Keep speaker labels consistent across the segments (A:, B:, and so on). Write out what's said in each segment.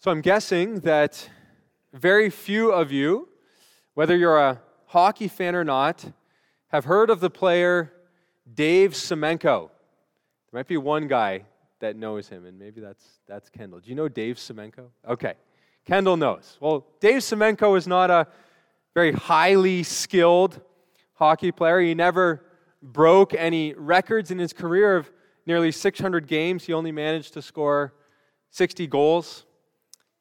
A: So I'm guessing that very few of you, whether you're a hockey fan or not, have heard of the player Dave Semenko. There might be one guy that knows him, and maybe that's, that's Kendall. Do you know Dave Semenko? Okay. Kendall knows. Well, Dave Semenko is not a very highly skilled hockey player. He never broke any records in his career of nearly 600 games. He only managed to score 60 goals.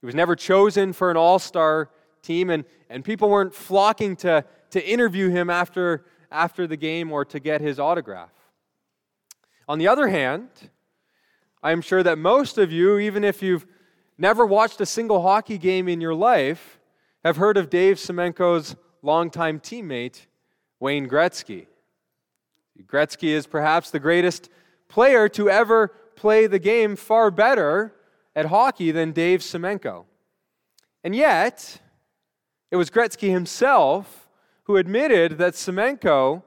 A: Was never chosen for an all star team, and, and people weren't flocking to, to interview him after, after the game or to get his autograph. On the other hand, I'm sure that most of you, even if you've never watched a single hockey game in your life, have heard of Dave Semenko's longtime teammate, Wayne Gretzky. Gretzky is perhaps the greatest player to ever play the game far better at hockey than Dave Semenko. And yet, it was Gretzky himself who admitted that Semenko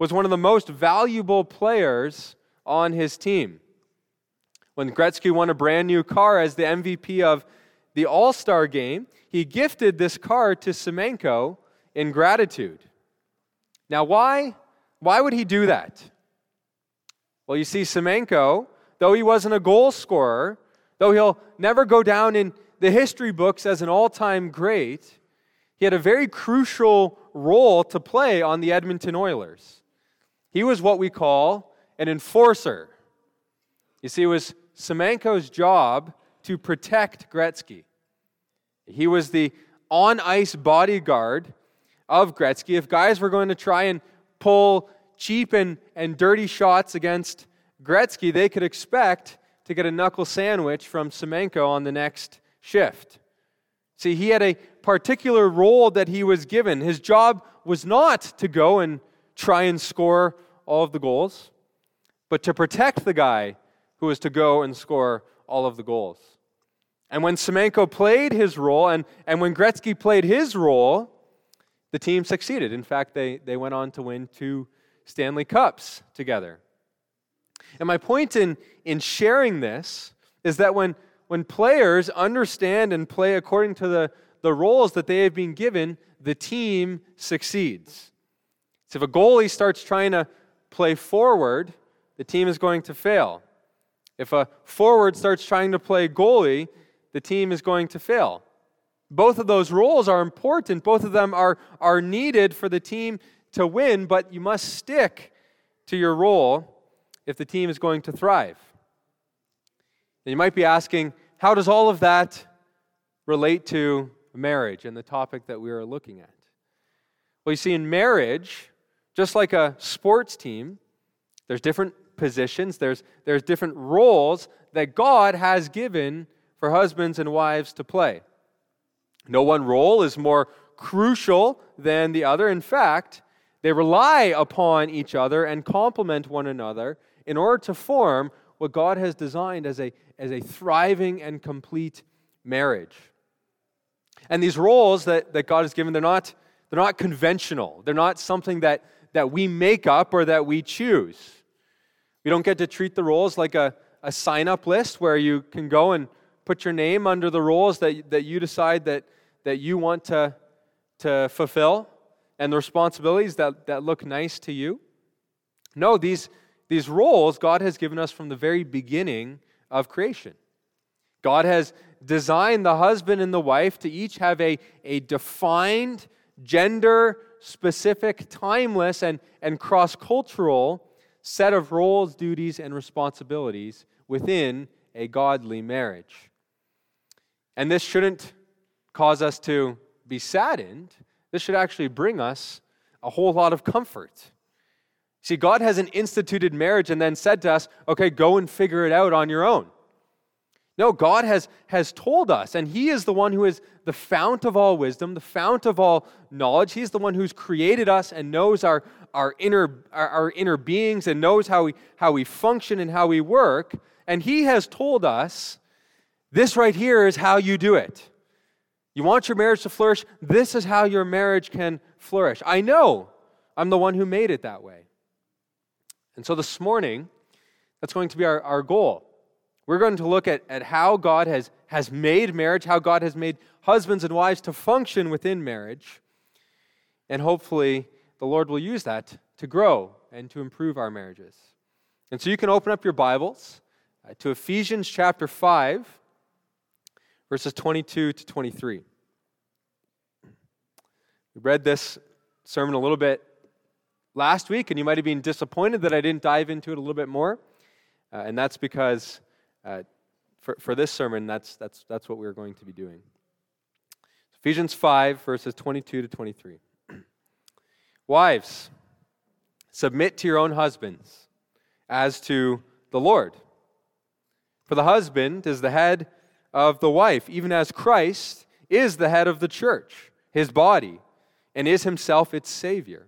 A: was one of the most valuable players on his team. When Gretzky won a brand new car as the MVP of the All Star game, he gifted this car to Semenko in gratitude. Now, why, why would he do that? Well, you see, Semenko, though he wasn't a goal scorer, Though he'll never go down in the history books as an all time great, he had a very crucial role to play on the Edmonton Oilers. He was what we call an enforcer. You see, it was Semenko's job to protect Gretzky. He was the on ice bodyguard of Gretzky. If guys were going to try and pull cheap and, and dirty shots against Gretzky, they could expect to get a knuckle sandwich from Semenko on the next shift. See, he had a particular role that he was given. His job was not to go and try and score all of the goals, but to protect the guy who was to go and score all of the goals. And when Semenko played his role and, and when Gretzky played his role, the team succeeded. In fact, they, they went on to win two Stanley Cups together. And my point in, in sharing this is that when, when players understand and play according to the, the roles that they have been given, the team succeeds. So if a goalie starts trying to play forward, the team is going to fail. If a forward starts trying to play goalie, the team is going to fail. Both of those roles are important. Both of them are, are needed for the team to win, but you must stick to your role if the team is going to thrive. And you might be asking, how does all of that relate to marriage and the topic that we are looking at? Well, you see, in marriage, just like a sports team, there's different positions, there's, there's different roles that God has given for husbands and wives to play. No one role is more crucial than the other. In fact, they rely upon each other and complement one another in order to form what God has designed as a, as a thriving and complete marriage. And these roles that, that God has given, they're not, they're not conventional. They're not something that, that we make up or that we choose. We don't get to treat the roles like a, a sign up list where you can go and put your name under the roles that, that you decide that, that you want to, to fulfill and the responsibilities that, that look nice to you. No, these, these roles God has given us from the very beginning of creation. God has designed the husband and the wife to each have a, a defined, gender specific, timeless, and, and cross cultural set of roles, duties, and responsibilities within a godly marriage. And this shouldn't cause us to be saddened. This should actually bring us a whole lot of comfort. See, God hasn't instituted marriage and then said to us, okay, go and figure it out on your own. No, God has, has told us, and He is the one who is the fount of all wisdom, the fount of all knowledge. He's the one who's created us and knows our, our, inner, our, our inner beings and knows how we, how we function and how we work. And He has told us this right here is how you do it. You want your marriage to flourish? This is how your marriage can flourish. I know I'm the one who made it that way. And so this morning, that's going to be our, our goal. We're going to look at, at how God has has made marriage, how God has made husbands and wives to function within marriage. And hopefully, the Lord will use that to grow and to improve our marriages. And so you can open up your Bibles uh, to Ephesians chapter 5, verses 22 to 23. We read this sermon a little bit last week, and you might have been disappointed that I didn't dive into it a little bit more. Uh, and that's because uh, for, for this sermon, that's, that's, that's what we're going to be doing. Ephesians 5, verses 22 to 23. Wives, submit to your own husbands as to the Lord. For the husband is the head of the wife, even as Christ is the head of the church, his body, and is himself its Savior.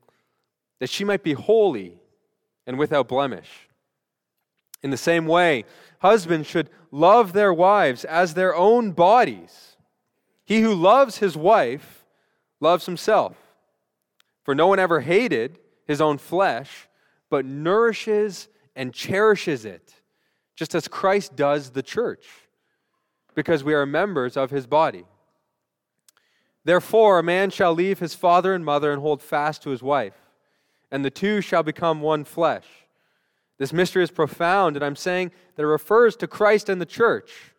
A: that she might be holy and without blemish. In the same way, husbands should love their wives as their own bodies. He who loves his wife loves himself. For no one ever hated his own flesh, but nourishes and cherishes it, just as Christ does the church, because we are members of his body. Therefore, a man shall leave his father and mother and hold fast to his wife, and the two shall become one flesh. This mystery is profound, and I'm saying that it refers to Christ and the church.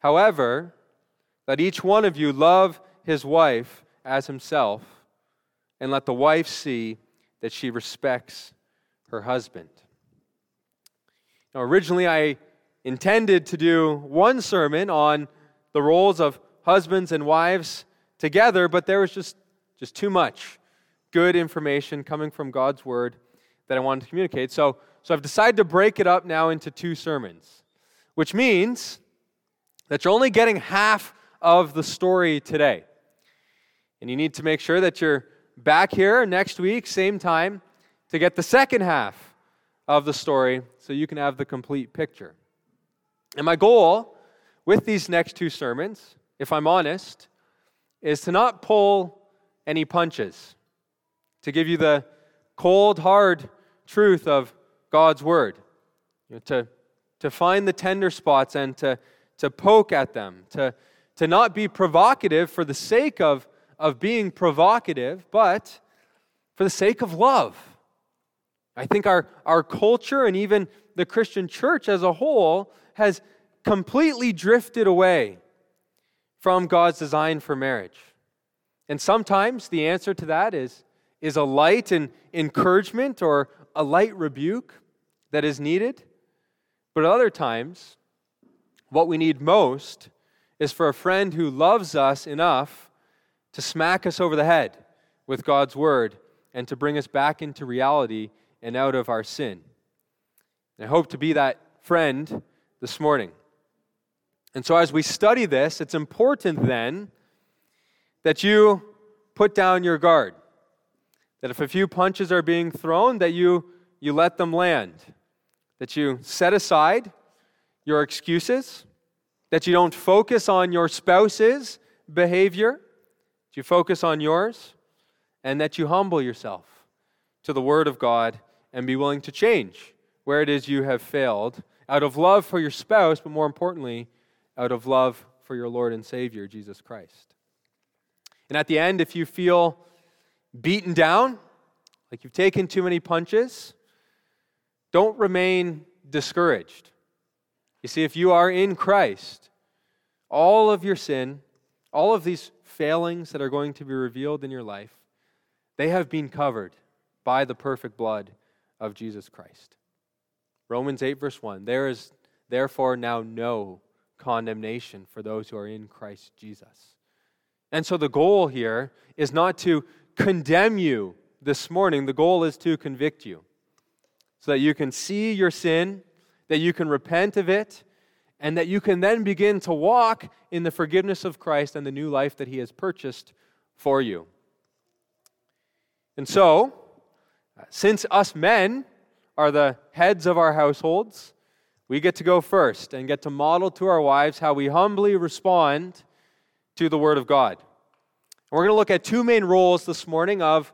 A: However, let each one of you love his wife as himself and let the wife see that she respects her husband. Now, originally, I intended to do one sermon on the roles of husbands and wives together, but there was just, just too much good information coming from God's word that I wanted to communicate. So, so I've decided to break it up now into two sermons, which means that you're only getting half of the story today. And you need to make sure that you're back here next week, same time, to get the second half of the story so you can have the complete picture. And my goal with these next two sermons, if I'm honest, is to not pull any punches, to give you the cold, hard truth of God's word, you know, to, to find the tender spots and to, to poke at them, to, to not be provocative for the sake of of being provocative, but for the sake of love. I think our, our culture and even the Christian church as a whole has completely drifted away from God's design for marriage. And sometimes the answer to that is, is a light and encouragement or a light rebuke that is needed. But at other times, what we need most is for a friend who loves us enough to smack us over the head with God's word and to bring us back into reality and out of our sin. I hope to be that friend this morning. And so, as we study this, it's important then that you put down your guard. That if a few punches are being thrown, that you, you let them land. That you set aside your excuses. That you don't focus on your spouse's behavior That you focus on yours and that you humble yourself to the Word of God and be willing to change where it is you have failed out of love for your spouse, but more importantly, out of love for your Lord and Savior, Jesus Christ. And at the end, if you feel beaten down, like you've taken too many punches, don't remain discouraged. You see, if you are in Christ, all of your sin, all of these failings that are going to be revealed in your life, they have been covered by the perfect blood of Jesus Christ. Romans 8, verse 1 There is therefore now no condemnation for those who are in Christ Jesus. And so the goal here is not to condemn you this morning, the goal is to convict you so that you can see your sin, that you can repent of it, and that you can then begin to walk in the forgiveness of Christ and the new life that He has purchased for you. And so, since us men are the heads of our households, we get to go first and get to model to our wives how we humbly respond to the Word of God. We're going to look at two main roles this morning of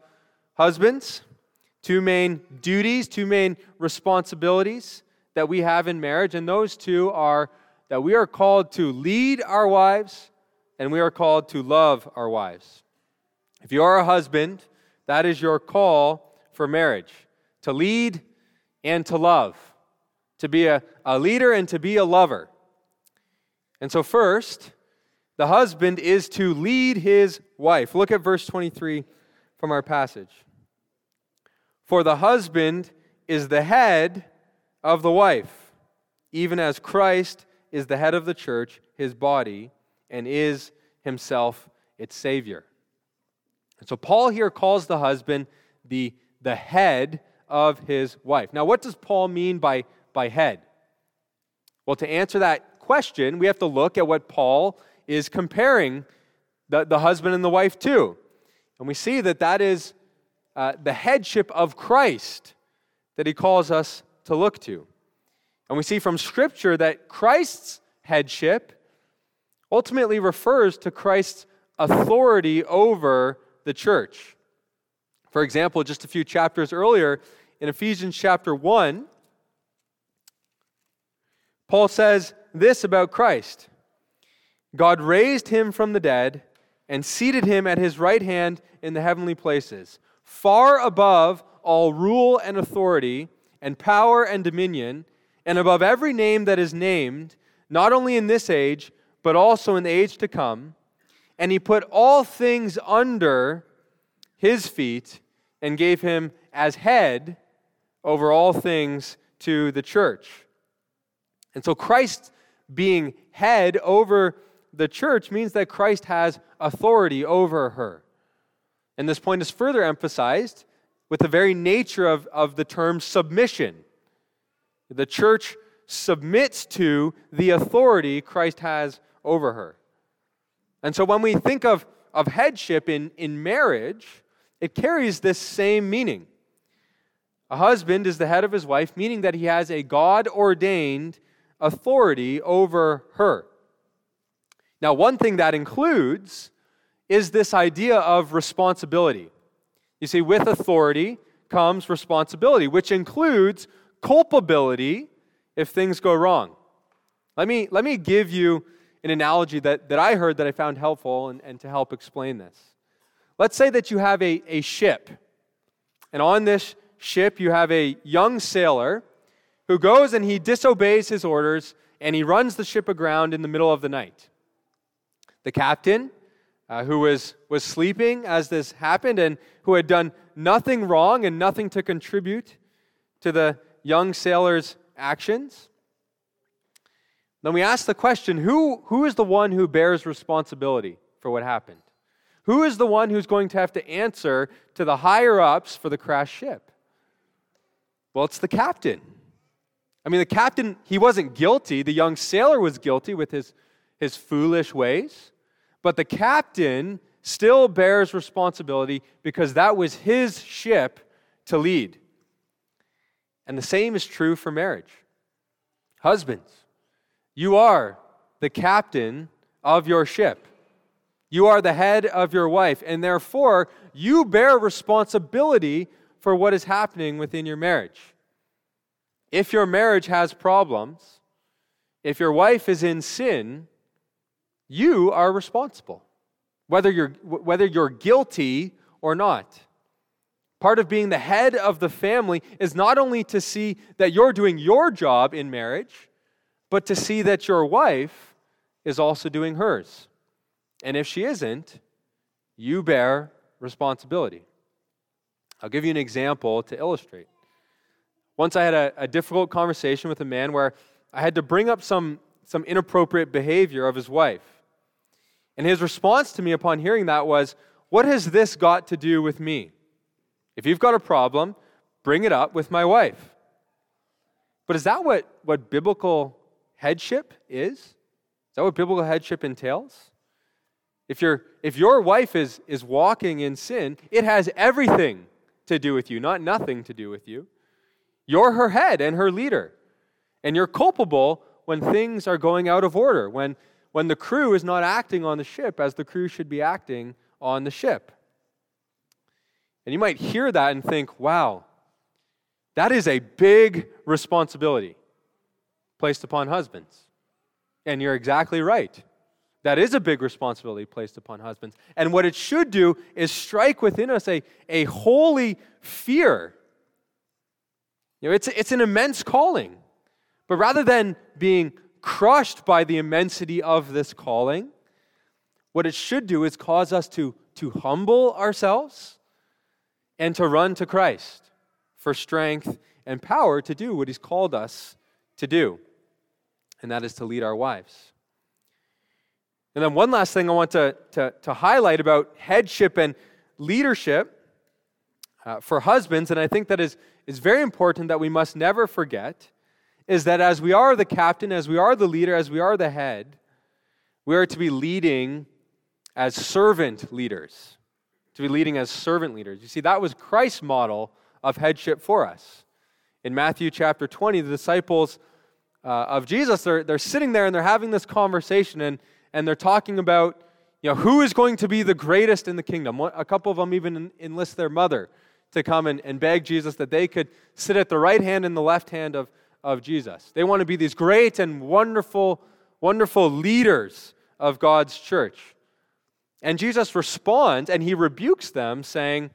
A: husbands, two main duties, two main responsibilities that we have in marriage, and those two are that we are called to lead our wives and we are called to love our wives. If you are a husband, that is your call for marriage to lead and to love, to be a, a leader and to be a lover. And so, first, the husband is to lead his wife. Look at verse 23 from our passage. For the husband is the head of the wife, even as Christ is the head of the church, his body, and is himself its Savior. And so Paul here calls the husband the, the head of his wife. Now, what does Paul mean by, by head? Well, to answer that question, we have to look at what Paul is comparing the, the husband and the wife too. And we see that that is uh, the headship of Christ that he calls us to look to. And we see from Scripture that Christ's headship ultimately refers to Christ's authority over the church. For example, just a few chapters earlier, in Ephesians chapter 1, Paul says this about Christ God raised him from the dead and seated him at his right hand in the heavenly places, far above all rule and authority, and power and dominion and above every name that is named, not only in this age, but also in the age to come. And he put all things under his feet and gave him as head over all things to the church. And so Christ being head over the church means that Christ has authority over her. And this point is further emphasized with the very nature of, of the term submission. The church submits to the authority Christ has over her. And so when we think of, of headship in, in marriage, it carries this same meaning. A husband is the head of his wife, meaning that he has a God ordained authority over her. Now, one thing that includes is this idea of responsibility. You see, with authority comes responsibility, which includes culpability if things go wrong. Let me, let me give you an analogy that, that I heard that I found helpful and, and to help explain this. Let's say that you have a, a ship, and on this ship you have a young sailor who goes and he disobeys his orders and he runs the ship aground in the middle of the night. The captain, uh, who was, was sleeping as this happened and who had done nothing wrong and nothing to contribute to the young sailor's actions. Then we ask the question who, who is the one who bears responsibility for what happened? Who is the one who's going to have to answer to the higher ups for the crashed ship? Well, it's the captain. I mean, the captain, he wasn't guilty. The young sailor was guilty with his, his foolish ways. But the captain still bears responsibility because that was his ship to lead. And the same is true for marriage. Husbands, you are the captain of your ship. You are the head of your wife, and therefore you bear responsibility for what is happening within your marriage. If your marriage has problems, if your wife is in sin, you are responsible, whether you're, whether you're guilty or not. Part of being the head of the family is not only to see that you're doing your job in marriage, but to see that your wife is also doing hers. And if she isn't, you bear responsibility. I'll give you an example to illustrate. Once I had a, a, difficult conversation with a man where I had to bring up some, some inappropriate behavior of his wife. And his response to me upon hearing that was, What has this got to do with me? If you've got a problem, bring it up with my wife. But is that what, what biblical headship is? Is that what biblical headship entails? If, you if your wife is, is walking in sin, it has everything to do with you, not nothing to do with you. You're her head and her leader. And you're culpable when things are going out of order, when, when the crew is not acting on the ship as the crew should be acting on the ship. And you might hear that and think, wow, that is a big responsibility placed upon husbands. And you're exactly right. That is a big responsibility placed upon husbands. And what it should do is strike within us a, a holy fear. You know, it's, it's an immense calling. But rather than being crushed by the immensity of this calling, what it should do is cause us to, to humble ourselves and to run to Christ for strength and power to do what He's called us to do, and that is to lead our wives. And then, one last thing I want to, to, to highlight about headship and leadership uh, for husbands, and I think that is, is very important that we must never forget, is that as we are the captain, as we are the leader, as we are the head, we are to be leading as servant leaders. To be leading as servant leaders. You see, that was Christ's model of headship for us. In Matthew chapter 20, the disciples uh, of Jesus, they're, they're sitting there and they're having this conversation, and and they're talking about you know, who is going to be the greatest in the kingdom. A couple of them even enlist their mother to come and, and beg Jesus that they could sit at the right hand and the left hand of, of Jesus. They want to be these great and wonderful, wonderful leaders of God's church. And Jesus responds and he rebukes them, saying,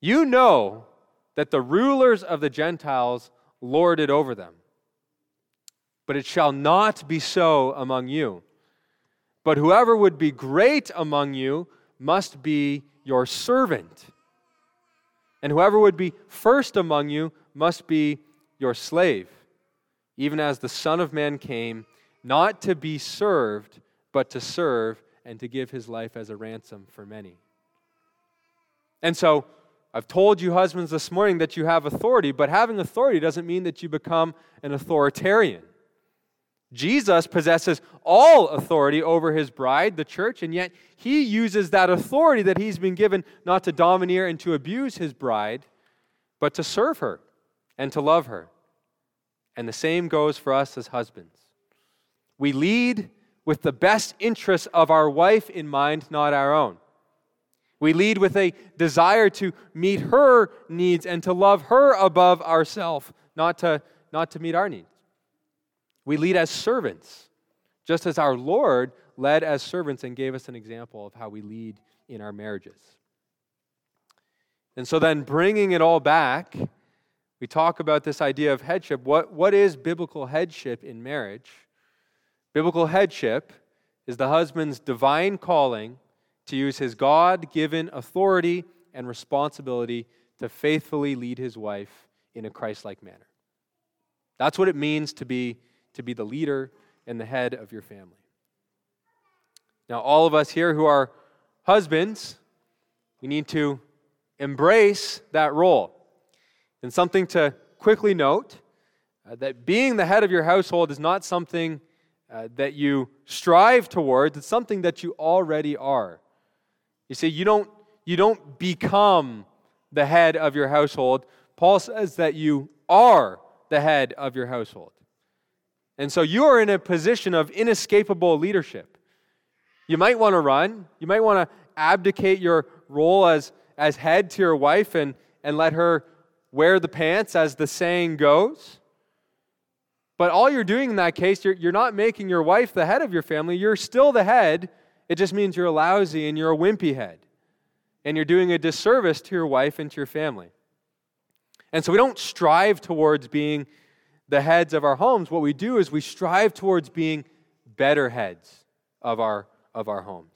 A: You know that the rulers of the Gentiles lord it over them, but it shall not be so among you. But whoever would be great among you must be your servant. And whoever would be first among you must be your slave, even as the Son of Man came, not to be served, but to serve and to give his life as a ransom for many. And so, I've told you, husbands, this morning that you have authority, but having authority doesn't mean that you become an authoritarian. Jesus possesses all authority over his bride, the church, and yet he uses that authority that he's been given not to domineer and to abuse his bride, but to serve her and to love her. And the same goes for us as husbands. We lead with the best interests of our wife in mind, not our own. We lead with a desire to meet her needs and to love her above ourselves, not to, not to meet our needs. We lead as servants, just as our Lord led as servants and gave us an example of how we lead in our marriages. And so then, bringing it all back, we talk about this idea of headship. What, what is biblical headship in marriage? Biblical headship is the husband's divine calling to use his God given authority and responsibility to faithfully lead his wife in a Christ like manner. That's what it means to be to be the leader and the head of your family. Now, all of us here who are husbands, we need to embrace that role. And something to quickly note uh, that being the head of your household is not something uh, that you strive towards, it's something that you already are. You see, you don't, you don't become the head of your household. Paul says that you are the head of your household. And so you are in a position of inescapable leadership. You might want to run. You might want to abdicate your role as, as head to your wife and, and let her wear the pants, as the saying goes. But all you're doing in that case, you're, you're not making your wife the head of your family. You're still the head. It just means you're a lousy and you're a wimpy head. And you're doing a disservice to your wife and to your family. And so we don't strive towards being the heads of our homes, what we do is we strive towards being better heads of our, of our homes.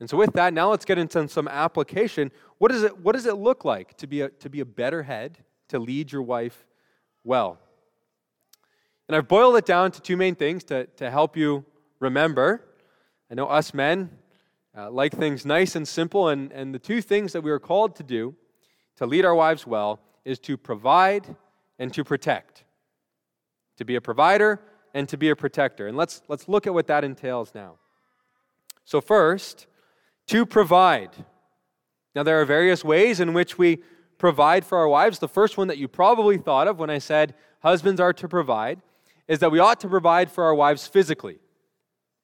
A: And so, with that, now let's get into some application. What, is it, what does it look like to be, a, to be a better head, to lead your wife well? And I've boiled it down to two main things to, to help you remember. I know us men uh, like things nice and simple, and, and the two things that we are called to do to lead our wives well is to provide and to protect to be a provider and to be a protector. And let's, let's look at what that entails now. So, first, to provide. Now, there are various ways in which we provide for our wives. The first one that you probably thought of when I said husbands are to provide is that we ought to provide for our wives physically.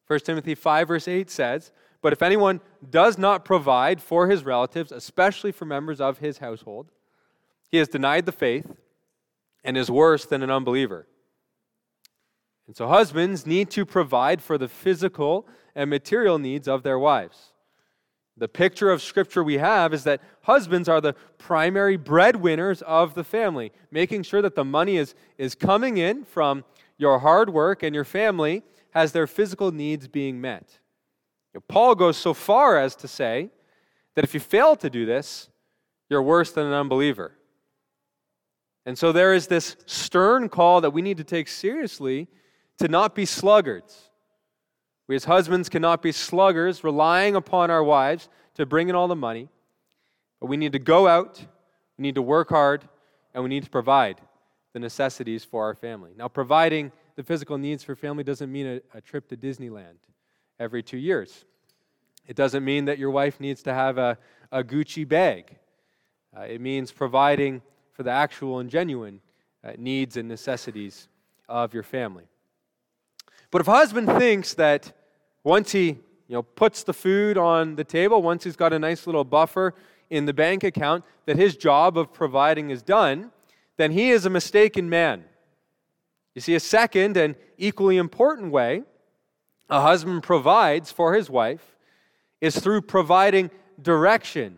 A: 1 Timothy 5, verse 8 says, But if anyone does not provide for his relatives, especially for members of his household, he has denied the faith and is worse than an unbeliever. And so, husbands need to provide for the physical and material needs of their wives. The picture of Scripture we have is that husbands are the primary breadwinners of the family, making sure that the money is, is coming in from your hard work and your family has their physical needs being met. Paul goes so far as to say that if you fail to do this, you're worse than an unbeliever. And so there is this stern call that we need to take seriously to not be sluggards. We as husbands cannot be sluggards, relying upon our wives to bring in all the money. But we need to go out, we need to work hard, and we need to provide the necessities for our family. Now, providing the physical needs for family doesn't mean a, a trip to Disneyland every two years. It doesn't mean that your wife needs to have a, a Gucci bag. Uh, it means providing for the actual and genuine uh, needs and necessities of your family. But if a husband thinks that once he you know, puts the food on the table, once he's got a nice little buffer in the bank account, that his job of providing is done, then he is a mistaken man. You see, a second and equally important way a husband provides for his wife is through providing direction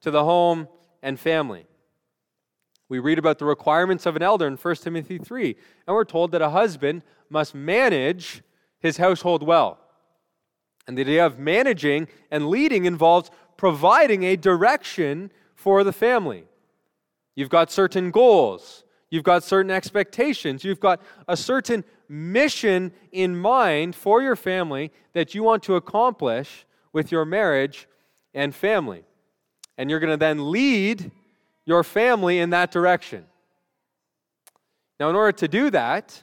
A: to the home and family. We read about the requirements of an elder in 1 Timothy 3, and we're told that a husband must manage his household well. And the idea of managing and leading involves providing a direction for the family. You've got certain goals, you've got certain expectations, you've got a certain mission in mind for your family that you want to accomplish with your marriage and family. And you're going to then lead your family in that direction. Now, in order to do that,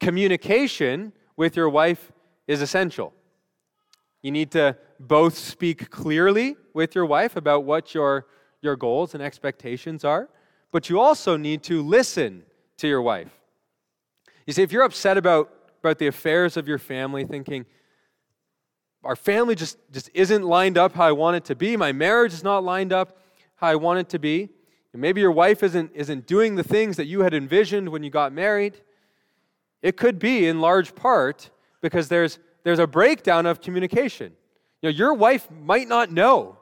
A: communication with your wife is essential. You need to both speak clearly with your wife about what your, your goals and expectations are, but you also need to listen to your wife. You see, if you're upset about, about the affairs of your family, thinking, our family just, just isn't lined up how I want it to be, my marriage is not lined up how I want it to be, and maybe your wife isn't, isn't doing the things that you had envisioned when you got married, it could be in large part because there's, there's a breakdown of communication. You know, your wife might not know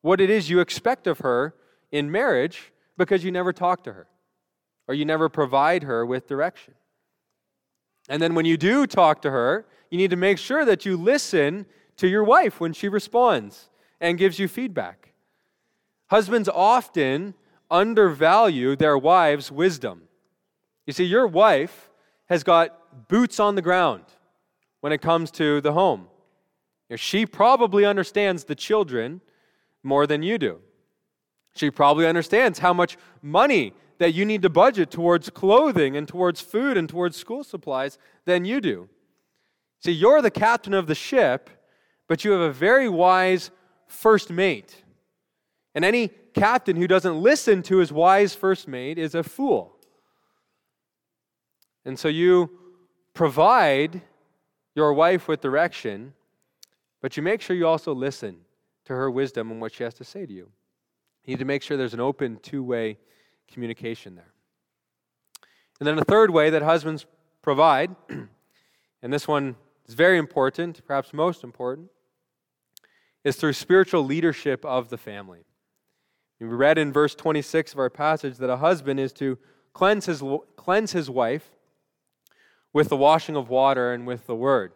A: what it is you expect of her in marriage because you never talk to her or you never provide her with direction. And then when you do talk to her, you need to make sure that you listen to your wife when she responds and gives you feedback. Husbands often undervalue their wives' wisdom. You see, your wife has got boots on the ground when it comes to the home. She probably understands the children more than you do. She probably understands how much money that you need to budget towards clothing and towards food and towards school supplies than you do. See, you're the captain of the ship, but you have a very wise first mate. And any captain who doesn't listen to his wise first mate is a fool. And so you provide your wife with direction, but you make sure you also listen to her wisdom and what she has to say to you. You need to make sure there's an open two way communication there. And then a third way that husbands provide, and this one is very important, perhaps most important, is through spiritual leadership of the family. We read in verse 26 of our passage that a husband is to cleanse his, cleanse his wife with the washing of water and with the word.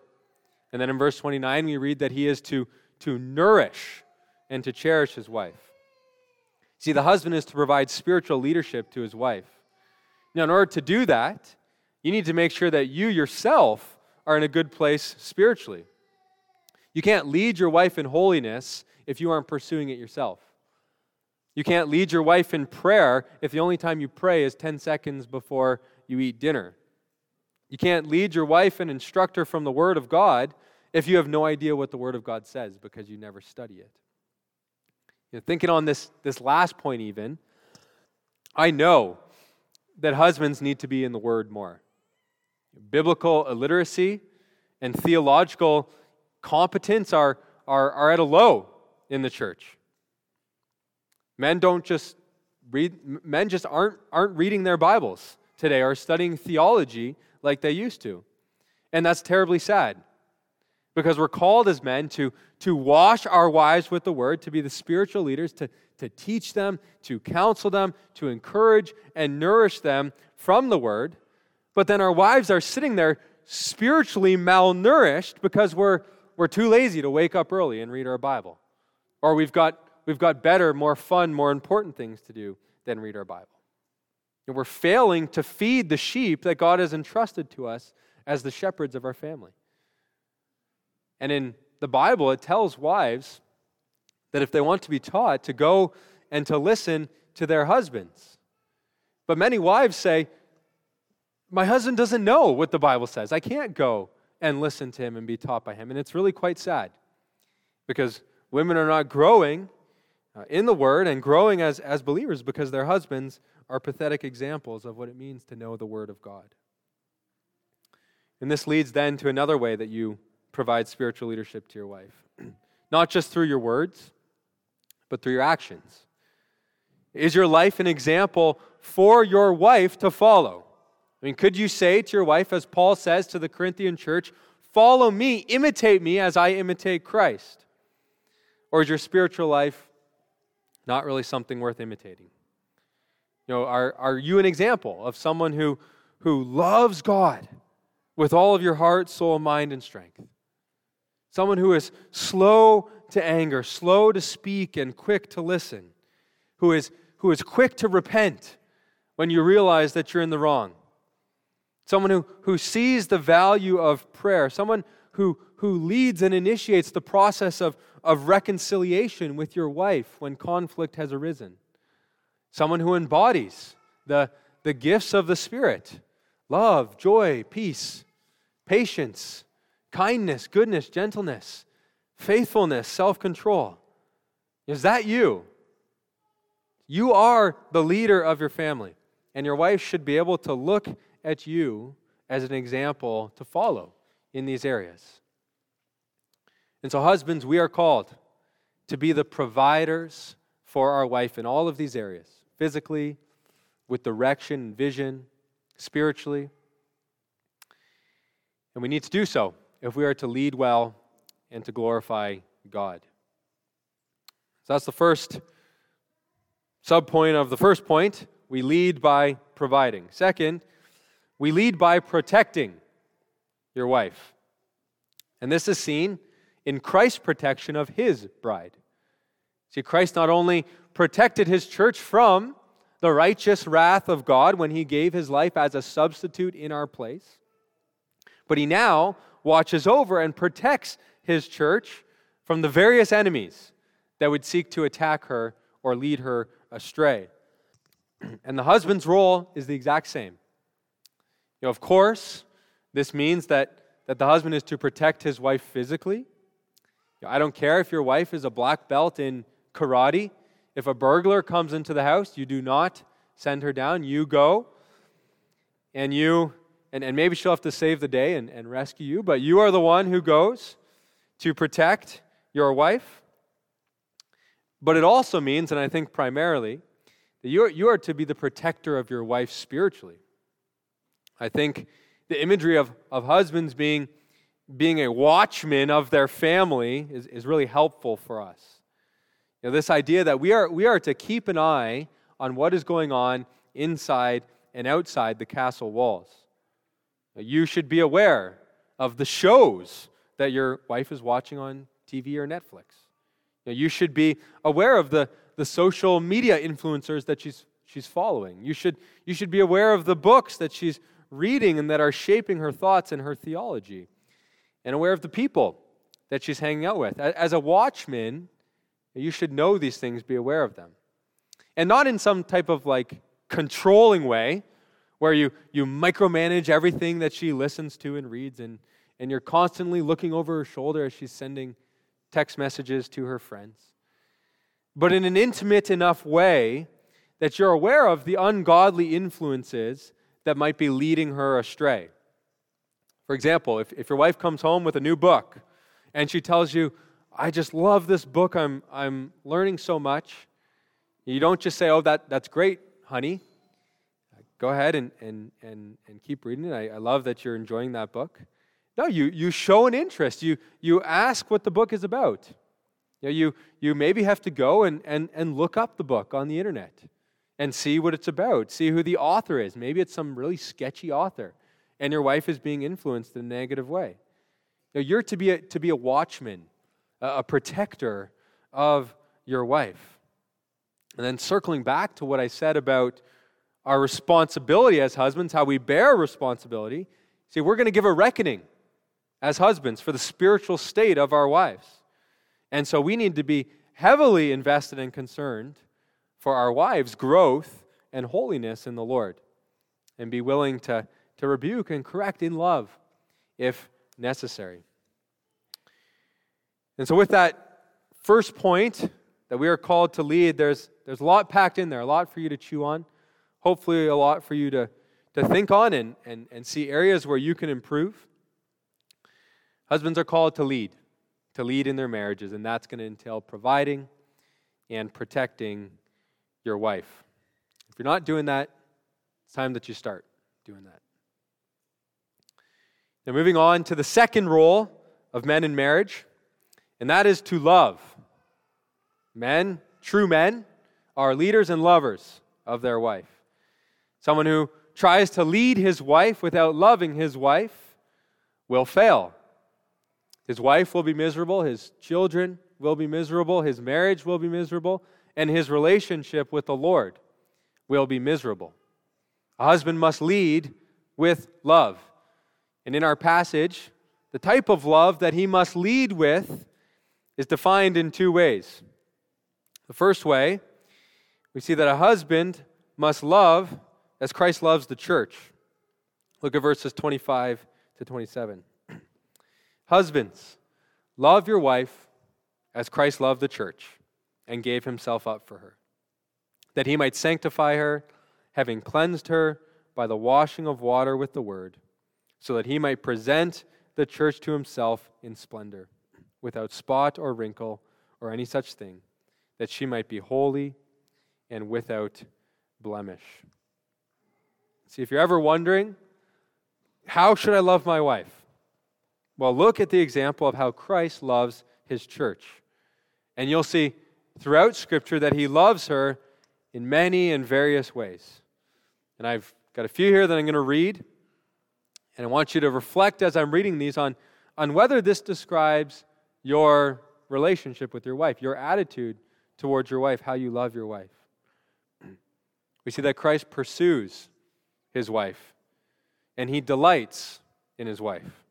A: And then in verse 29, we read that he is to, to nourish and to cherish his wife. See, the husband is to provide spiritual leadership to his wife. Now, in order to do that, you need to make sure that you yourself are in a good place spiritually. You can't lead your wife in holiness if you aren't pursuing it yourself. You can't lead your wife in prayer if the only time you pray is 10 seconds before you eat dinner. You can't lead your wife and instruct her from the Word of God if you have no idea what the Word of God says because you never study it. You know, thinking on this, this last point, even, I know that husbands need to be in the Word more. Biblical illiteracy and theological competence are, are, are at a low in the church. Men don't just read, men just aren't, aren't reading their Bibles today or studying theology like they used to. And that's terribly sad because we're called as men to, to wash our wives with the word, to be the spiritual leaders, to, to teach them, to counsel them, to encourage and nourish them from the word. But then our wives are sitting there spiritually malnourished because we're, we're too lazy to wake up early and read our Bible. Or we've got, we've got better, more fun, more important things to do than read our Bible. And we're failing to feed the sheep that God has entrusted to us as the shepherds of our family. And in the Bible, it tells wives that if they want to be taught, to go and to listen to their husbands. But many wives say, My husband doesn't know what the Bible says. I can't go and listen to him and be taught by him. And it's really quite sad because women are not growing uh, in the Word and growing as, as believers because their husbands are pathetic examples of what it means to know the Word of God. And this leads then to another way that you provide spiritual leadership to your wife, not just through your words, but through your actions. Is your life an example for your wife to follow? I mean, could you say to your wife, as Paul says to the Corinthian church, Follow me, imitate me as I imitate Christ? Or is your spiritual life not really something worth imitating? You know, are, are you an example of someone who, who loves God with all of your heart, soul, mind, and strength? Someone who is slow to anger, slow to speak, and quick to listen, who is, who is quick to repent when you realize that you're in the wrong. Someone who, who sees the value of prayer, someone who, who leads and initiates the process of, of reconciliation with your wife when conflict has arisen someone who embodies the, the gifts of the Spirit love, joy, peace, patience, kindness, goodness, gentleness, faithfulness, self control. Is that you? You are the leader of your family, and your wife should be able to look at you as an example to follow in these areas. And so, husbands, we are called to be the providers for our wife in all of these areas physically, with direction and vision, spiritually. And we need to do so if we are to lead well and to glorify God. So that's the first subpoint of the first point. We lead by providing. Second, we lead by protecting your wife. And this is seen in Christ's protection of his bride. See, Christ not only protected his church from the righteous wrath of God when he gave his life as a substitute in our place. But he now watches over and protects his church from the various enemies that would seek to attack her or lead her astray. And the husband's role is the exact same. You know, of course, this means that, that the husband is to protect his wife physically. I don't care if your wife is a black belt in karate if a burglar comes into the house, you do not send her down. You go and you, and, and maybe she'll have to save the day and, and rescue you, but you are the one who goes to protect your wife. But it also means, and I think primarily, that you are, you are to be the protector of your wife spiritually. I think the imagery of, of husbands being, being a watchman of their family is, is really helpful for us. You know, this idea that we are, we are to keep an eye on what is going on inside and outside the castle walls. You should be aware of the shows that your wife is watching on TV or Netflix. You should be aware of the, the social media influencers that she's, she's following. You should, you should be aware of the books that she's reading and that are shaping her thoughts and her theology, and aware of the people that she's hanging out with. As a watchman, you should know these things, be aware of them. And not in some type of like controlling way where you, you micromanage everything that she listens to and reads, and, and you're constantly looking over her shoulder as she's sending text messages to her friends. But in an intimate enough way that you're aware of the ungodly influences that might be leading her astray. For example, if, if your wife comes home with a new book and she tells you, I just love this book, I'm, I'm learning so much, you don't just say, Oh, that, that's great, honey. Go ahead and, and, and, and keep reading it. I, I love that you're enjoying that book. No, you, you show an interest. You, you ask what the book is about. You, know, you, you maybe have to go and, and, and look up the book on the internet and see what it's about, see who the author is. Maybe it's some really sketchy author, and your wife is being influenced in a negative way. Now, you're to be a, to be a watchman, a, a protector of your wife. And then circling back to what I said about our responsibility as husbands, how we bear responsibility, see, we're going to give a reckoning as husbands for the spiritual state of our wives. And so we need to be heavily invested and concerned for our wives' growth and holiness in the Lord and be willing to, to rebuke and correct in love if necessary. And so, with that first point that we are called to lead, there's, there's a lot packed in there, a lot for you to chew on, hopefully, a lot for you to, to think on and, and, and see areas where you can improve. Husbands are called to lead, to lead in their marriages, and that's going to entail providing and protecting your wife. If you're not doing that, it's time that you start doing that. Now, moving on to the second role of men in marriage, and that is to love. Men, true men, are leaders and lovers of their wife. Someone who tries to lead his wife without loving his wife will fail. His wife will be miserable, his children will be miserable, his marriage will be miserable, and his relationship with the Lord will be miserable. A husband must lead with love. And in our passage, the type of love that he must lead with is defined in two ways. The first way, we see that a husband must love as Christ loves the church. Look at verses 25 to 27. Husbands, love your wife as Christ loved the church and gave himself up for her, that he might sanctify her, having cleansed her by the washing of water with the word, so that he might present the church to himself in splendor, without spot or wrinkle or any such thing, that she might be holy and without blemish. See, if you're ever wondering, how should I love my wife? Well, look at the example of how Christ loves his church. And you'll see throughout Scripture that he loves her in many and various ways. And I've got a few here that I'm going to read. And I want you to reflect as I'm reading these on, on whether this describes your relationship with your wife, your attitude towards your wife, how you love your wife. We see that Christ pursues his wife, and he delights in his wife.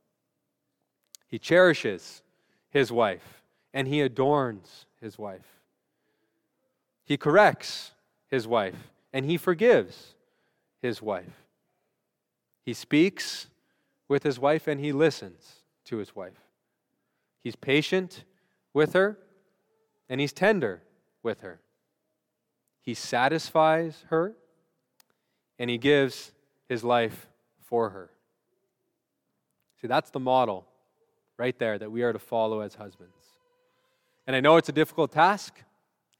A: He cherishes his wife, and he adorns his wife. He corrects his wife and he forgives his wife. He speaks with his wife and he listens to his wife. He's patient with her and he's tender with her. He satisfies her and he gives his life for her. See, that's the model right there that we are to follow as husbands. And I know it's a difficult task.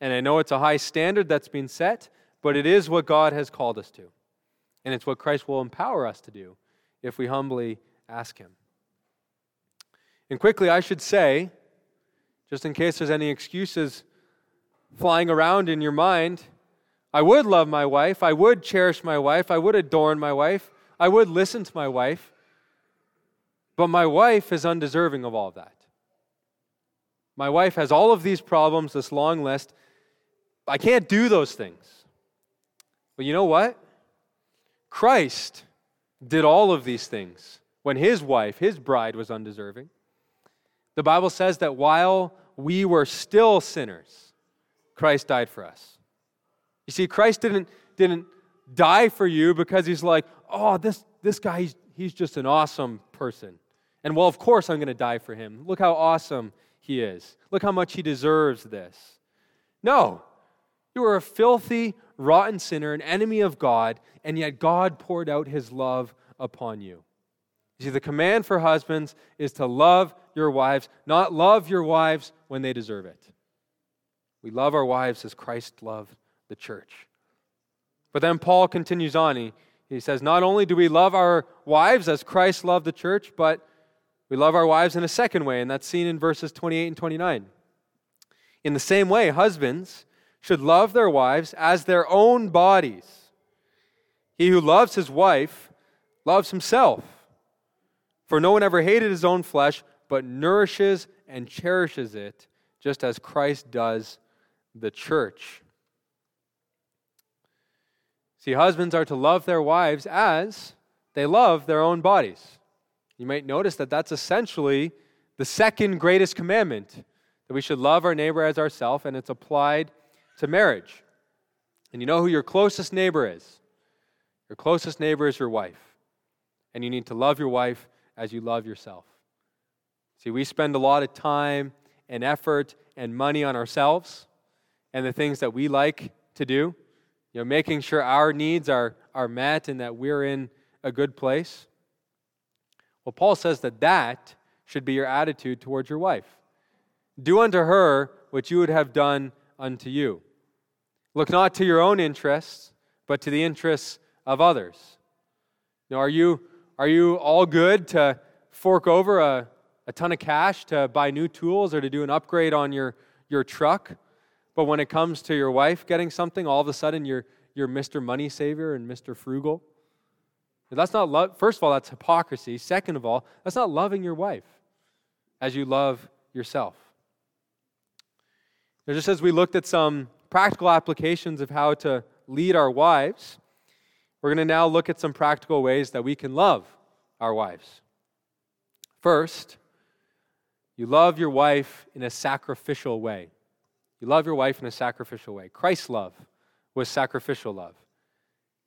A: And I know it's a high standard that's been set, but it is what God has called us to. And it's what Christ will empower us to do if we humbly ask Him. And quickly, I should say, just in case there's any excuses flying around in your mind, I would love my wife. I would cherish my wife. I would adorn my wife. I would listen to my wife. But my wife is undeserving of all of that. My wife has all of these problems, this long list, I can't do those things. But you know what? Christ did all of these things when his wife, his bride, was undeserving. The Bible says that while we were still sinners, Christ died for us. You see, Christ didn't, didn't die for you because he's like, oh, this, this guy, he's, he's just an awesome person. And well, of course, I'm going to die for him. Look how awesome he is. Look how much he deserves this. No, you were a filthy, rotten sinner, an enemy of God, and yet God poured out his love upon you. You see, the command for husbands is to love your wives, not love your wives when they deserve it. We love our wives as Christ loved the church. But then Paul continues on. He, he says, Not only do we love our wives as Christ loved the church, but we love our wives in a second way, and that's seen in verses 28 and 29. In the same way, husbands should love their wives as their own bodies. He who loves his wife loves himself. For no one ever hated his own flesh, but nourishes and cherishes it, just as Christ does the church. See, husbands are to love their wives as they love their own bodies. You might notice that that's essentially the second greatest commandment that we should love our neighbor as ourselves, and it's applied to marriage. And you know who your closest neighbor is? Your closest neighbor is your wife. And you need to love your wife as you love yourself. See, we spend a lot of time and effort and money on ourselves and the things that we like to do, you know, making sure our needs are, are met and that we're in a good place. Well, Paul says that that should be your attitude towards your wife. Do unto her what you would have done unto you. Look not to your own interests, but to the interests of others. Now, are you, are you all good to fork over a, a ton of cash to buy new tools or to do an upgrade on your, your truck? But when it comes to your wife getting something, all of a sudden you're, you're Mr. Money Saver and Mr. Frugal? That's not love. First of all, that's hypocrisy. Second of all, that's not loving your wife as you love yourself. Now, just as we looked at some practical applications of how to lead our wives, we're going to now look at some practical ways that we can love our wives. First, you love your wife in a sacrificial way. You love your wife in a sacrificial way. Christ's love was sacrificial love.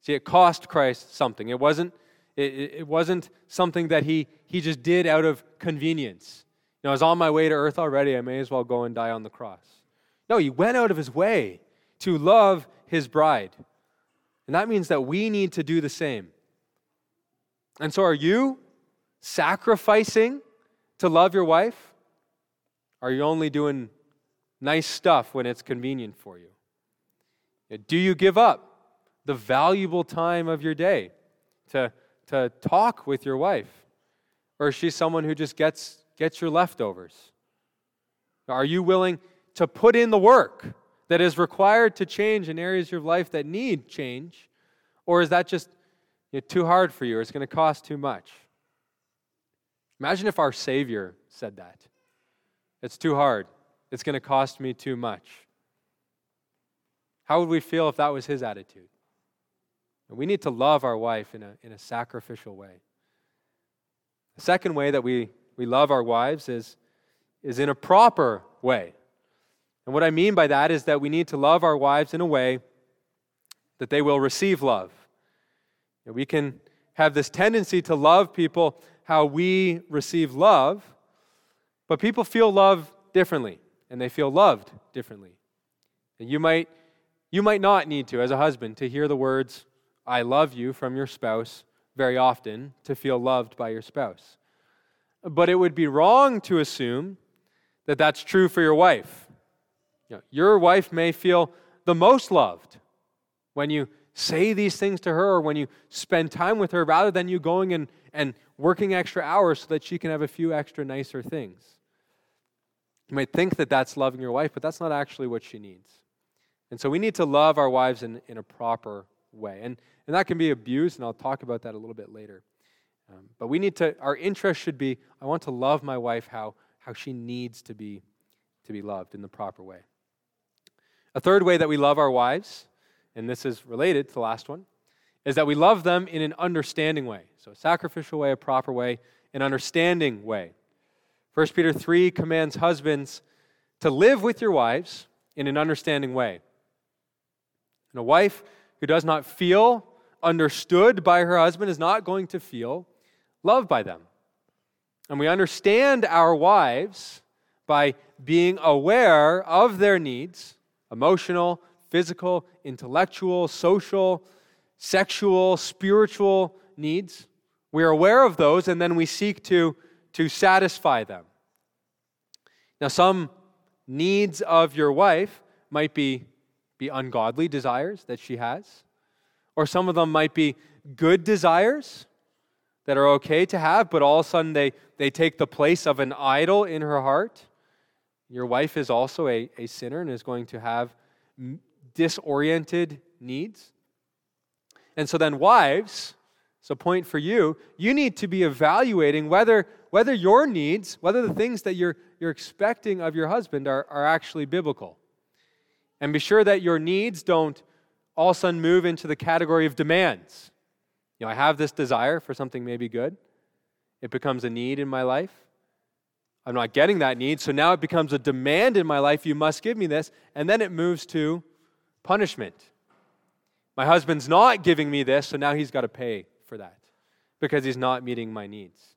A: See, it cost Christ something. It wasn't, it, it wasn't something that he, he just did out of convenience. You know, I was on my way to earth already. I may as well go and die on the cross. No, he went out of his way to love his bride. And that means that we need to do the same. And so, are you sacrificing to love your wife? Are you only doing nice stuff when it's convenient for you? Do you give up the valuable time of your day to, to talk with your wife? Or is she someone who just gets, gets your leftovers? Are you willing to put in the work that is required to change in areas of your life that need change? Or is that just you know, too hard for you or it's going to cost too much? Imagine if our Savior said that. It's too hard. It's going to cost me too much. How would we feel if that was his attitude? We need to love our wife in a, in a sacrificial way. The second way that we, we love our wives is, is in a proper way. And what I mean by that is that we need to love our wives in a way that they will receive love. We can have this tendency to love people how we receive love, but people feel love differently, and they feel loved differently. And you might, you might not need to, as a husband, to hear the words, I love you from your spouse very often to feel loved by your spouse. But it would be wrong to assume that that's true for your wife. You know, your wife may feel the most loved when you say these things to her or when you spend time with her rather than you going and, and working extra hours so that she can have a few extra nicer things. You might think that that's loving your wife, but that's not actually what she needs. And so we need to love our wives in, in a proper way. And, and that can be abused, and I'll talk about that a little bit later. Um, but we need to, our interest should be I want to love my wife how, how she needs to be, to be loved in the proper way. A third way that we love our wives, and this is related to the last one, is that we love them in an understanding way. So, a sacrificial way, a proper way, an understanding way. 1 Peter 3 commands husbands to live with your wives in an understanding way. And a wife who does not feel understood by her husband is not going to feel loved by them. And we understand our wives by being aware of their needs emotional, physical, intellectual, social, sexual, spiritual needs. We are aware of those and then we seek to, to satisfy them. Now, some needs of your wife might be, be ungodly desires that she has, or some of them might be good desires that are okay to have, but all of a sudden they, they take the place of an idol in her heart. Your wife is also a, a sinner and is going to have disoriented needs. And so then, wives, it's a point for you, you need to be evaluating whether, whether your needs, whether the things that you're, you're expecting of your husband are, are actually biblical. And be sure that your needs don't all of a sudden move into the category of demands. You know, I have this desire for something maybe good. It becomes a need in my life. I'm not getting that need, so now it becomes a demand in my life. You must give me this. And then it moves to punishment. My husband's not giving me this, so now he's got to pay for that because he's not meeting my needs.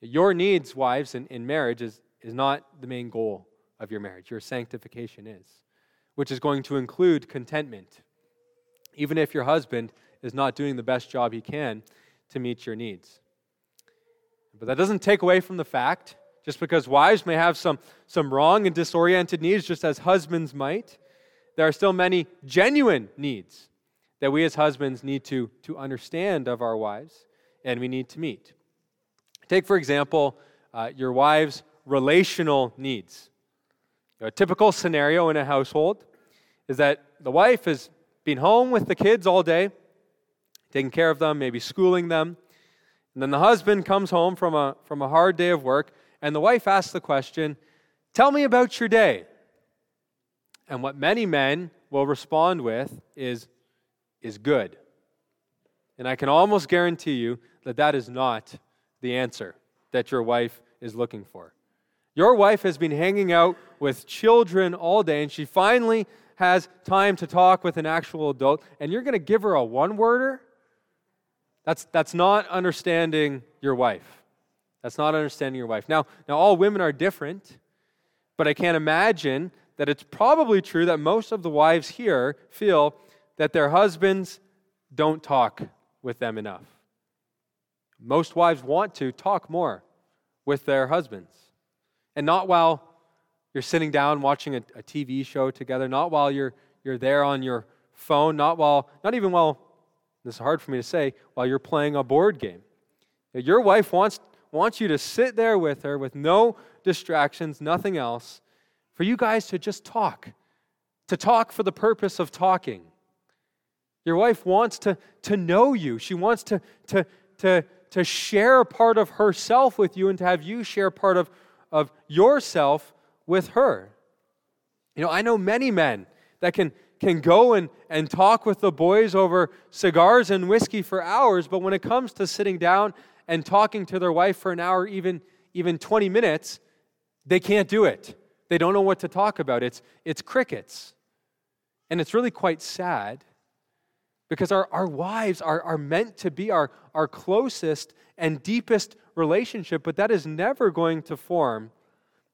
A: Your needs, wives, in, in marriage is, is not the main goal of your marriage. Your sanctification is, which is going to include contentment. Even if your husband is not doing the best job he can to meet your needs. But that doesn't take away from the fact, just because wives may have some, some wrong and disoriented needs, just as husbands might, there are still many genuine needs that we as husbands need to, to understand of our wives and we need to meet. Take, for example, uh, your wife's relational needs. A typical scenario in a household is that the wife has been home with the kids all day, taking care of them, maybe schooling them. And then the husband comes home from a, from a hard day of work, and the wife asks the question, Tell me about your day. And what many men will respond with is, is good. And I can almost guarantee you that that is not the answer that your wife is looking for. Your wife has been hanging out with children all day, and she finally has time to talk with an actual adult, and you're going to give her a one worder? That's, that's not understanding your wife. That's not understanding your wife. Now, now, all women are different, but I can't imagine that it's probably true that most of the wives here feel that their husbands don't talk with them enough. Most wives want to talk more with their husbands. And not while you're sitting down watching a, a, TV show together, not while you're, you're there on your phone, not while, not even while, this is hard for me to say, while you're playing a board game. Your wife wants, wants you to sit there with her with no distractions, nothing else, for you guys to just talk, to talk for the purpose of talking. Your wife wants to, to know you. She wants to, to, to, to share part of herself with you and to have you share part of, of yourself with her. You know, I know many men that can, can go and, and talk with the boys over cigars and whiskey for hours, but when it comes to sitting down and talking to their wife for an hour, even, even 20 minutes, they can't do it. They don't know what to talk about. It's, it's crickets. And it's really quite sad because our, our wives are, are meant to be our, our closest and deepest relationship, but that is never going to form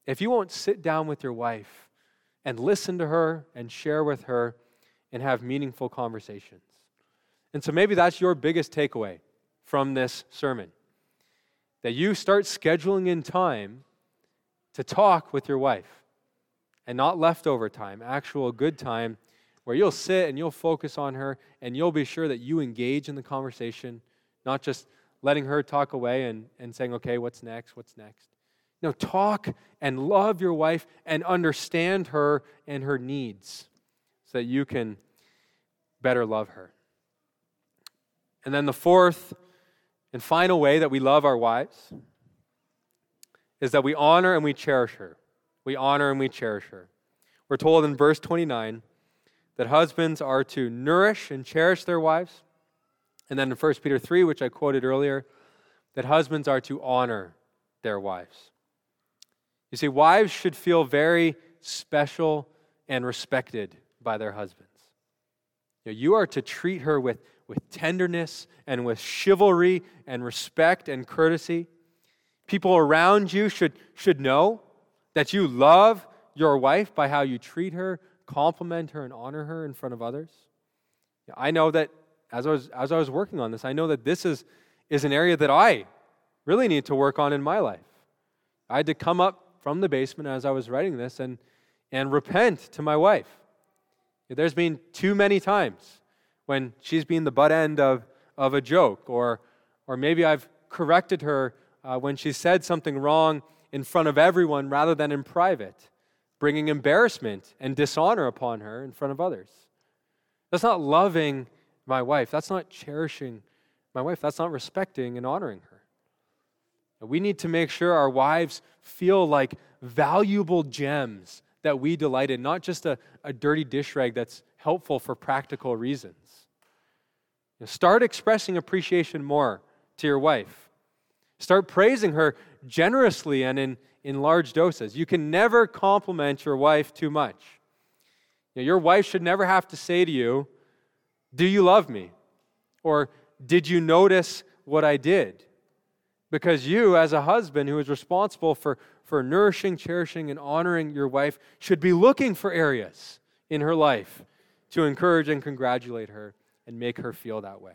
A: if you won't sit down with your wife and listen to her and share with her and have meaningful conversations. And so maybe that's your biggest takeaway from this sermon that you start scheduling in time to talk with your wife and not leftover time, actual good time where you'll sit and you'll focus on her and you'll be sure that you engage in the conversation, not just letting her talk away and, and saying, okay, what's next? What's next? No, talk and love your wife and understand her and her needs so that you can better love her. And then the fourth and final way that we love our wives is that we honor and we cherish her we honor and we cherish her. We're told in verse 29 that husbands are to nourish and cherish their wives. And then in 1 Peter 3, which I quoted earlier, that husbands are to honor their wives. You see, wives should feel very special and respected by their husbands. You, know, you are to treat her with, with tenderness and with chivalry and respect and courtesy. People around you should, should know that you love your wife by how you treat her, compliment her, and honor her in front of others. I know that as I was, as I was working on this, I know that this is, is an area that I really need to work on in my life. I had to come up from the basement as I was writing this and, and repent to my wife. There's been too many times when she's been the butt end of, of a joke, or, or maybe I've corrected her uh, when she said something wrong in front of everyone rather than in private, bringing embarrassment and dishonor upon her in front of others. That's not loving my wife. That's not cherishing my wife. That's not respecting and honoring her. We need to make sure our wives feel like valuable gems that we delight in, not just a, a dirty dish rag that's helpful for practical reasons. Start expressing appreciation more to your wife. Start praising her generously and in, in large doses. You can never compliment your wife too much. Your wife should never have to say to you, Do you love me? Or Did you notice what I did? Because you, as a husband who is responsible for, for nourishing, cherishing, and honoring your wife, should be looking for areas in her life to encourage and congratulate her and make her feel that way.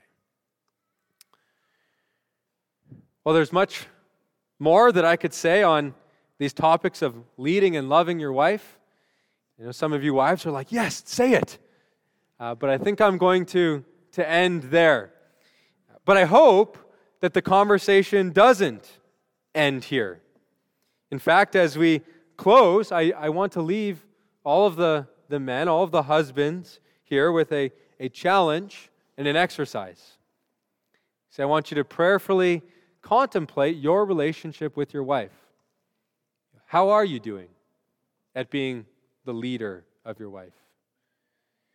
A: Well, there's much more that I could say on these topics of leading and loving your wife. You know, some of you wives are like, yes, say it. Uh, but I think I'm going to, to end there. But I hope that the conversation doesn't end here. In fact, as we close, I, I want to leave all of the, the men, all of the husbands here with a, a challenge and an exercise. So I want you to prayerfully contemplate your relationship with your wife. How are you doing at being the leader of your wife?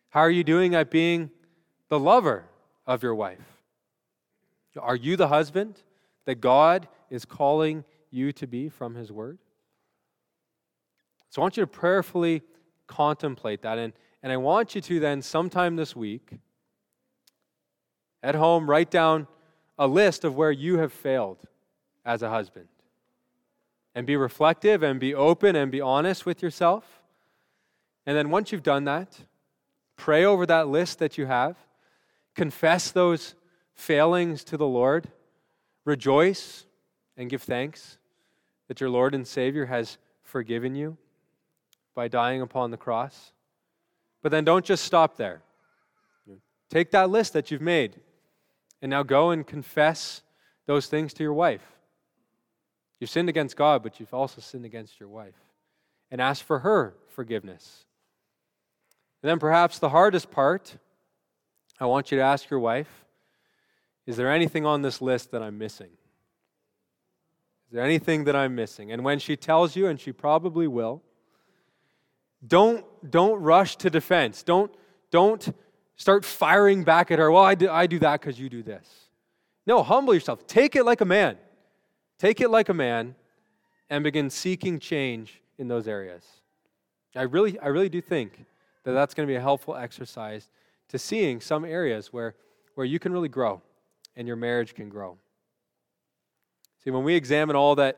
A: How are you doing at being the lover of your wife? Are you the husband that God is calling you to be from His Word? So I want you to prayerfully contemplate that. And, and I want you to then, sometime this week, at home, write down a list of where you have failed as a husband. And be reflective and be open and be honest with yourself. And then once you've done that, pray over that list that you have, confess those failings to the Lord, rejoice and give thanks that your Lord and Savior has forgiven you by dying upon the cross. But then don't just stop there. Take that list that you've made and now go and confess those things to your wife. You've sinned against God, but you've also sinned against your wife. And ask for her forgiveness. And then perhaps the hardest part, I want you to ask your wife is there anything on this list that I'm missing? Is there anything that I'm missing? And when she tells you, and she probably will, don't, don't rush to defense. Don't, don't start firing back at her. Well, I do, I do that because you do this. No, humble yourself. Take it like a man. Take it like a man and begin seeking change in those areas. I really, I really do think that that's going to be a helpful exercise to seeing some areas where, where you can really grow and your marriage can grow. See, when we examine all that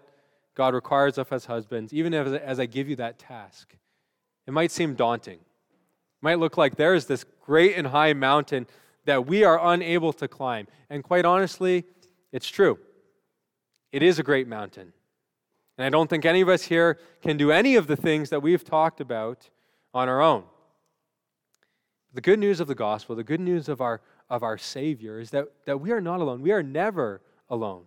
A: God requires of us husbands, even as, as I give you that task, it might seem daunting. It might look like there is this great and high mountain that we are unable to climb. And quite honestly, it's true. It is a great mountain. And I don't think any of us here can do any of the things that we've talked about on our own. The good news of the gospel, the good news of our of our Savior is that, that we are not alone. We are never alone.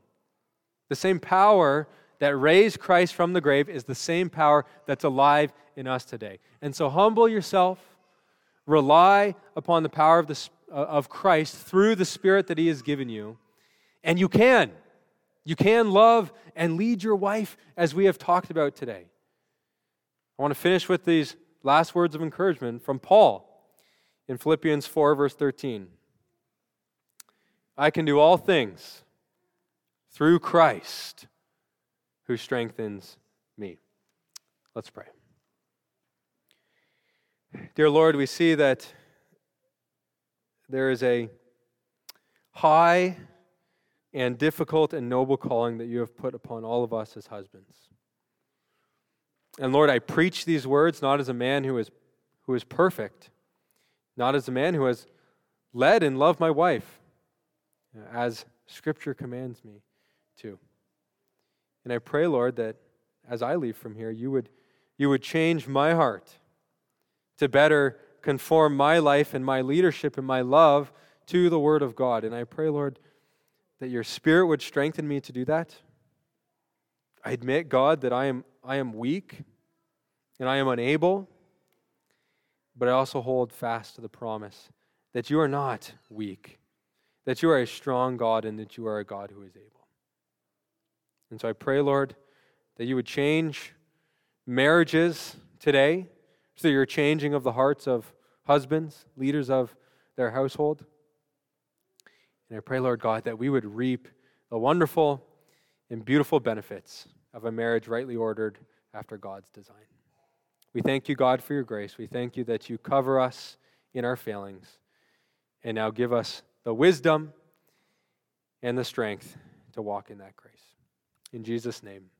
A: The same power that raised Christ from the grave is the same power that's alive in us today. And so humble yourself, rely upon the power of, the, uh, of Christ through the Spirit that He has given you, and you can. You can love and lead your wife as we have talked about today. I want to finish with these last words of encouragement from Paul in Philippians 4, verse 13. I can do all things through Christ who strengthens me. Let's pray. Dear Lord, we see that there is a high and difficult and noble calling that you have put upon all of us as husbands. And Lord, I preach these words not as a man who is, who is perfect, not as a man who has led and loved my wife, as Scripture commands me to. And I pray, Lord, that as I leave from here, you would, you would change my heart to better conform my life and my leadership and my love to the Word of God. And I pray, Lord, that your Spirit would strengthen me to do that. I admit, God, that I am, I am weak and I am unable, but I also hold fast to the promise that you are not weak, that you are a strong God, and that you are a God who is able. And so I pray, Lord, that you would change marriages today through your changing of the hearts of husbands, leaders of their household. And I pray, Lord God, that we would reap the wonderful and beautiful benefits of a marriage rightly ordered after God's design. We thank you, God, for your grace. We thank you that you cover us in our failings. And now give us the wisdom and the strength to walk in that grace. In Jesus' name.